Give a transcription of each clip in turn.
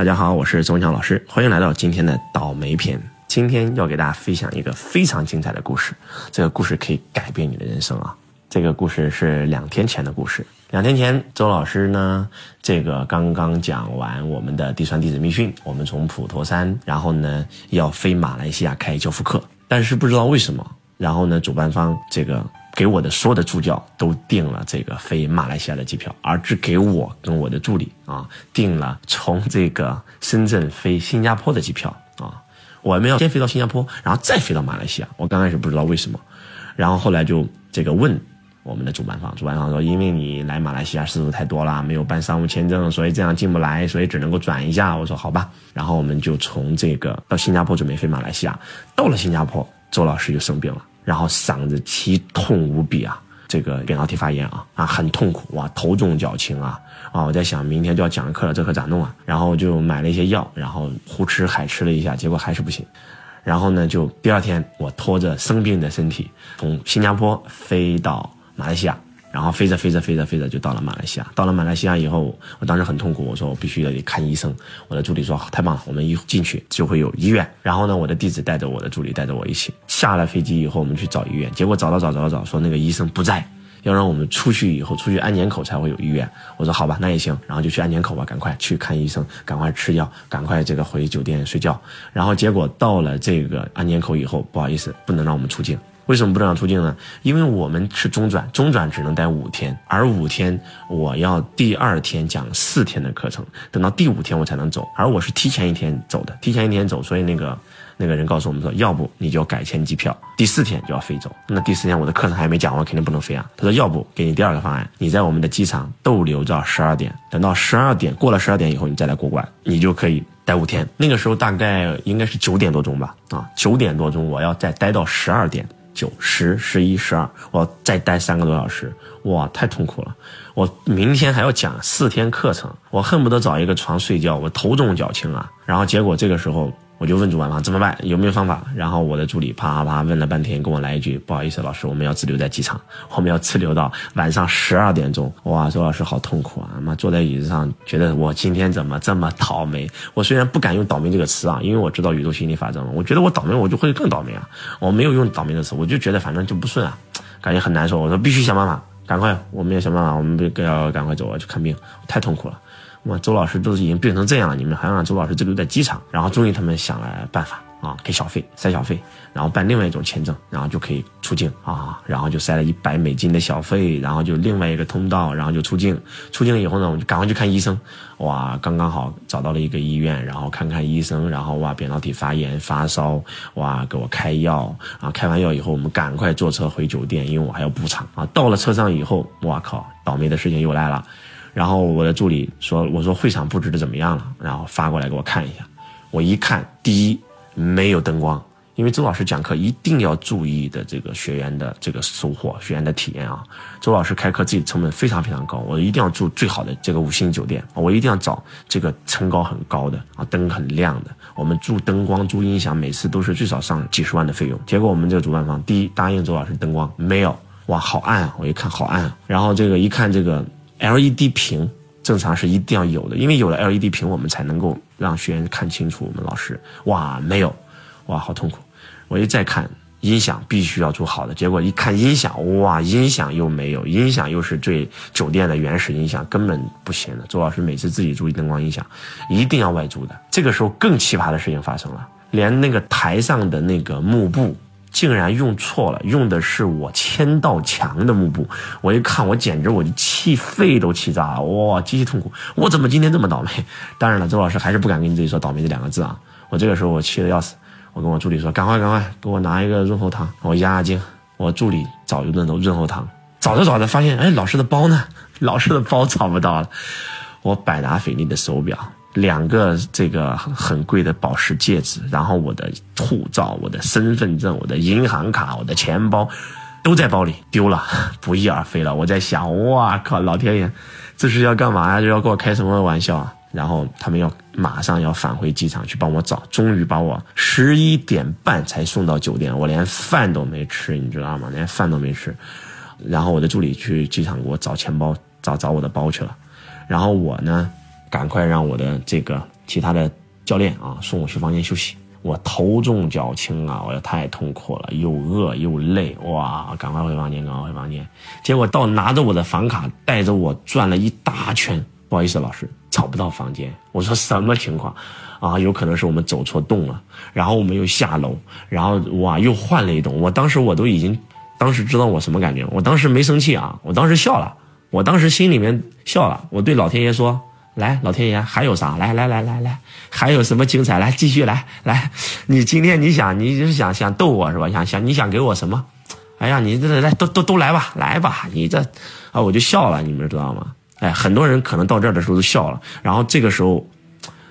大家好，我是周文强老师，欢迎来到今天的倒霉篇。今天要给大家分享一个非常精彩的故事，这个故事可以改变你的人生啊！这个故事是两天前的故事。两天前，周老师呢，这个刚刚讲完我们的地传弟子密训，我们从普陀山，然后呢要飞马来西亚开教辅课，但是不知道为什么，然后呢主办方这个。给我的所有的助教都订了这个飞马来西亚的机票，而只给我跟我的助理啊订了从这个深圳飞新加坡的机票啊。我们要先飞到新加坡，然后再飞到马来西亚。我刚开始不知道为什么，然后后来就这个问我们的主办方，主办方说因为你来马来西亚次数太多了，没有办商务签证，所以这样进不来，所以只能够转一下。我说好吧，然后我们就从这个到新加坡准备飞马来西亚，到了新加坡，周老师就生病了。然后嗓子奇痛无比啊，这个扁桃体发炎啊啊很痛苦哇，头重脚轻啊啊！我在想，明天就要讲课了，这可咋弄啊？然后就买了一些药，然后胡吃海吃了一下，结果还是不行。然后呢，就第二天我拖着生病的身体从新加坡飞到马来西亚。然后飞着飞着飞着飞着就到了马来西亚。到了马来西亚以后，我当时很痛苦，我说我必须得看医生。我的助理说太棒了，我们一进去就会有医院。然后呢，我的弟子带着我的助理带着我一起下了飞机以后，我们去找医院。结果找到找找找，说那个医生不在，要让我们出去以后出去安检口才会有医院。我说好吧，那也行。然后就去安检口吧，赶快去看医生，赶快吃药，赶快这个回酒店睡觉。然后结果到了这个安检口以后，不好意思，不能让我们出境。为什么不能出境呢？因为我们是中转，中转只能待五天，而五天我要第二天讲四天的课程，等到第五天我才能走，而我是提前一天走的，提前一天走，所以那个那个人告诉我们说，要不你就改签机票，第四天就要飞走。那第四天我的课程还没讲完，肯定不能飞啊。他说，要不给你第二个方案，你在我们的机场逗留到十二点，等到十二点过了十二点以后，你再来过关，你就可以待五天。那个时候大概应该是九点多钟吧，啊，九点多钟我要再待到十二点。九十十一十二，我再待三个多小时，哇，太痛苦了！我明天还要讲四天课程，我恨不得找一个床睡觉，我头重脚轻啊。然后结果这个时候。我就问主办方怎么办，有没有方法？然后我的助理啪啪啪问了半天，跟我来一句：“不好意思，老师，我们要滞留在机场，我们要滞留到晚上十二点钟。”哇，周老师好痛苦啊！妈坐在椅子上，觉得我今天怎么这么倒霉？我虽然不敢用倒霉这个词啊，因为我知道宇宙心理法则嘛，我觉得我倒霉，我就会更倒霉啊。我没有用倒霉的词，我就觉得反正就不顺啊，感觉很难受。我说必须想办法，赶快，我们要想办法，我们要赶快走啊，去看病，太痛苦了。哇，周老师都已经病成这样了，你们还让周老师滞留在机场？然后终于他们想了办法啊，给小费塞小费，然后办另外一种签证，然后就可以出境啊，然后就塞了一百美金的小费，然后就另外一个通道，然后就出境。出境以后呢，我就赶快去看医生。哇，刚刚好找到了一个医院，然后看看医生，然后哇，扁桃体发炎发烧，哇，给我开药啊，开完药以后，我们赶快坐车回酒店，因为我还要补场啊。到了车上以后，哇靠，倒霉的事情又来了。然后我的助理说：“我说会场布置的怎么样了？”然后发过来给我看一下。我一看，第一没有灯光，因为周老师讲课一定要注意的这个学员的这个收获、学员的体验啊。周老师开课自己成本非常非常高，我一定要住最好的这个五星酒店，我一定要找这个层高很高的啊，灯很亮的。我们住灯光、租音响，每次都是最少上几十万的费用。结果我们这个主办方第一答应周老师灯光没有，哇，好暗啊！我一看好暗啊。然后这个一看这个。LED 屏正常是一定要有的，因为有了 LED 屏，我们才能够让学员看清楚我们老师。哇，没有，哇，好痛苦。我一再看音响，必须要做好的。结果一看音响，哇，音响又没有，音响又是最酒店的原始音响，根本不行的。周老师每次自己注意灯光音响，一定要外租的。这个时候更奇葩的事情发生了，连那个台上的那个幕布。竟然用错了，用的是我签到墙的幕布。我一看，我简直我就气肺都气炸了，哇，极其痛苦。我怎么今天这么倒霉？当然了，周老师还是不敢跟你自己说倒霉这两个字啊。我这个时候我气得要死，我跟我助理说：“赶快赶快，给我拿一个润喉糖，我压压惊。”我助理找一顿都润喉糖，找着找着发现，哎，老师的包呢？老师的包找不到了。我百达翡丽的手表。两个这个很贵的宝石戒指，然后我的护照、我的身份证、我的银行卡、我的钱包，都在包里丢了，不翼而飞了。我在想，哇靠，老天爷，这是要干嘛呀？这要跟我开什么玩笑啊？然后他们要马上要返回机场去帮我找，终于把我十一点半才送到酒店，我连饭都没吃，你知道吗？连饭都没吃。然后我的助理去机场给我找钱包，找找我的包去了。然后我呢？赶快让我的这个其他的教练啊送我去房间休息。我头重脚轻啊，我太痛苦了，又饿又累，哇！赶快回房间，赶快回房间。结果到拿着我的房卡，带着我转了一大圈。不好意思，老师找不到房间。我说什么情况？啊，有可能是我们走错洞了。然后我们又下楼，然后哇，又换了一栋。我当时我都已经，当时知道我什么感觉？我当时没生气啊，我当时笑了。我当时心里面笑了，我对老天爷说。来，老天爷，还有啥？来来来来来，还有什么精彩？来，继续来来。你今天你想，你是想想逗我是吧？想想你想给我什么？哎呀，你这来都都都来吧，来吧。你这啊，我就笑了，你们知道吗？哎，很多人可能到这儿的时候都笑了。然后这个时候，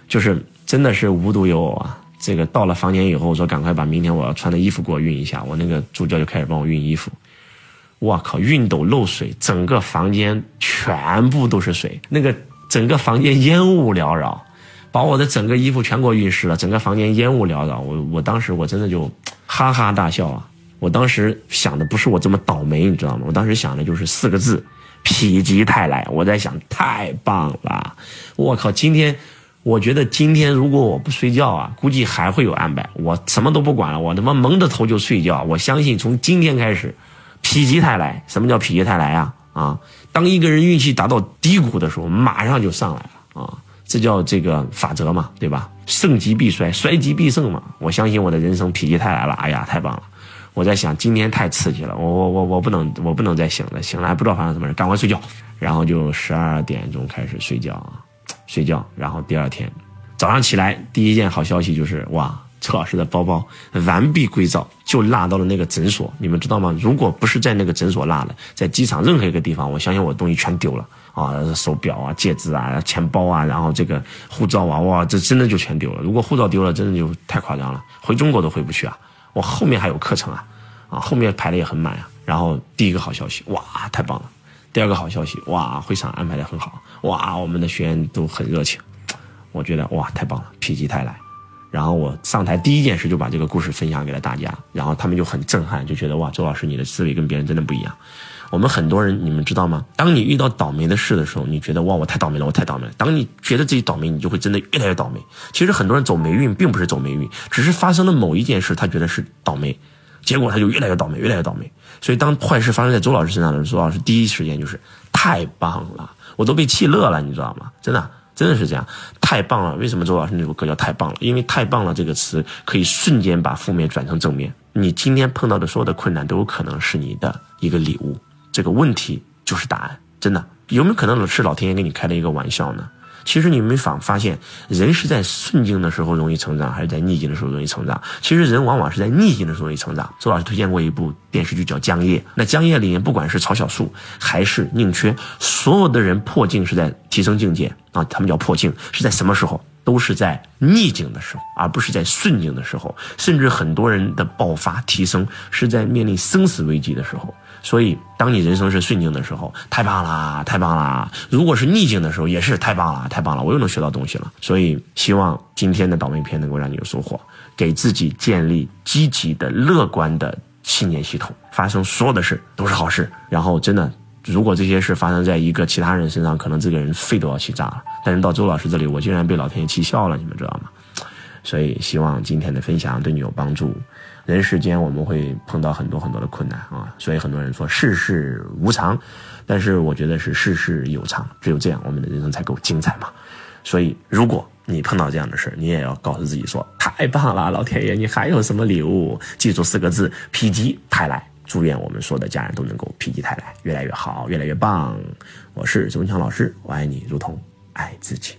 就是真的是无独有偶啊。这个到了房间以后，我说赶快把明天我要穿的衣服给我熨一下。我那个助教就开始帮我熨衣服。我靠，熨斗漏水，整个房间全部都是水。那个。整个房间烟雾缭绕，把我的整个衣服全给我晕湿了。整个房间烟雾缭绕，我我当时我真的就哈哈大笑啊！我当时想的不是我这么倒霉，你知道吗？我当时想的就是四个字：否极泰来。我在想，太棒了！我靠，今天我觉得今天如果我不睡觉啊，估计还会有安排。我什么都不管了，我他妈蒙着头就睡觉。我相信从今天开始，否极泰来。什么叫否极泰来啊？啊！当一个人运气达到低谷的时候，马上就上来了啊！这叫这个法则嘛，对吧？盛极必衰，衰极必盛嘛。我相信我的人生否极泰来了，哎呀，太棒了！我在想，今天太刺激了，我我我我不能，我不能再醒了，醒来不知道发生什么事，赶快睡觉。然后就十二点钟开始睡觉啊，睡觉。然后第二天早上起来，第一件好消息就是哇！车老师的包包完璧归赵，就落到了那个诊所。你们知道吗？如果不是在那个诊所落的，在机场任何一个地方，我相信我东西全丢了啊！手表啊、戒指啊、钱包啊，然后这个护照啊，哇，这真的就全丢了。如果护照丢了，真的就太夸张了，回中国都回不去啊！我后面还有课程啊，啊，后面排的也很满啊。然后第一个好消息，哇，太棒了！第二个好消息，哇，会场安排的很好，哇，我们的学员都很热情，我觉得哇，太棒了，否极泰来。然后我上台第一件事就把这个故事分享给了大家，然后他们就很震撼，就觉得哇，周老师你的思维跟别人真的不一样。我们很多人，你们知道吗？当你遇到倒霉的事的时候，你觉得哇，我太倒霉了，我太倒霉了。当你觉得自己倒霉，你就会真的越来越倒霉。其实很多人走霉运并不是走霉运，只是发生了某一件事，他觉得是倒霉，结果他就越来越倒霉，越来越倒霉。所以当坏事发生在周老师身上的时候，周老师第一时间就是太棒了，我都被气乐了，你知道吗？真的。真的是这样，太棒了！为什么周老师那首歌叫太棒了？因为太棒了这个词可以瞬间把负面转成正面。你今天碰到的所有的困难都有可能是你的一个礼物，这个问题就是答案。真的，有没有可能是老天爷给你开了一个玩笑呢？其实你没法发现，人是在顺境的时候容易成长，还是在逆境的时候容易成长？其实人往往是在逆境的时候容易成长。周老师推荐过一部电视剧叫《江夜》，那《江夜》里面不管是曹小树还是宁缺，所有的人破境是在提升境界啊，他们叫破境，是在什么时候？都是在逆境的时候，而不是在顺境的时候。甚至很多人的爆发提升是在面临生死危机的时候。所以，当你人生是顺境的时候，太棒啦，太棒啦；如果是逆境的时候，也是太棒了，太棒了，我又能学到东西了。所以，希望今天的倒霉片能够让你有收获，给自己建立积极的、乐观的信念系统。发生所有的事都是好事。然后，真的，如果这些事发生在一个其他人身上，可能这个人肺都要气炸了。但是到周老师这里，我竟然被老天爷气笑了，你们知道吗？所以，希望今天的分享对你有帮助。人世间我们会碰到很多很多的困难啊，所以很多人说世事无常，但是我觉得是世事有常，只有这样我们的人生才够精彩嘛。所以，如果你碰到这样的事你也要告诉自己说：太棒了，老天爷，你还有什么礼物？记住四个字：否极泰来。祝愿我们所有的家人都能够否极泰来，越来越好，越来越棒。我是周文强老师，我爱你如同爱自己。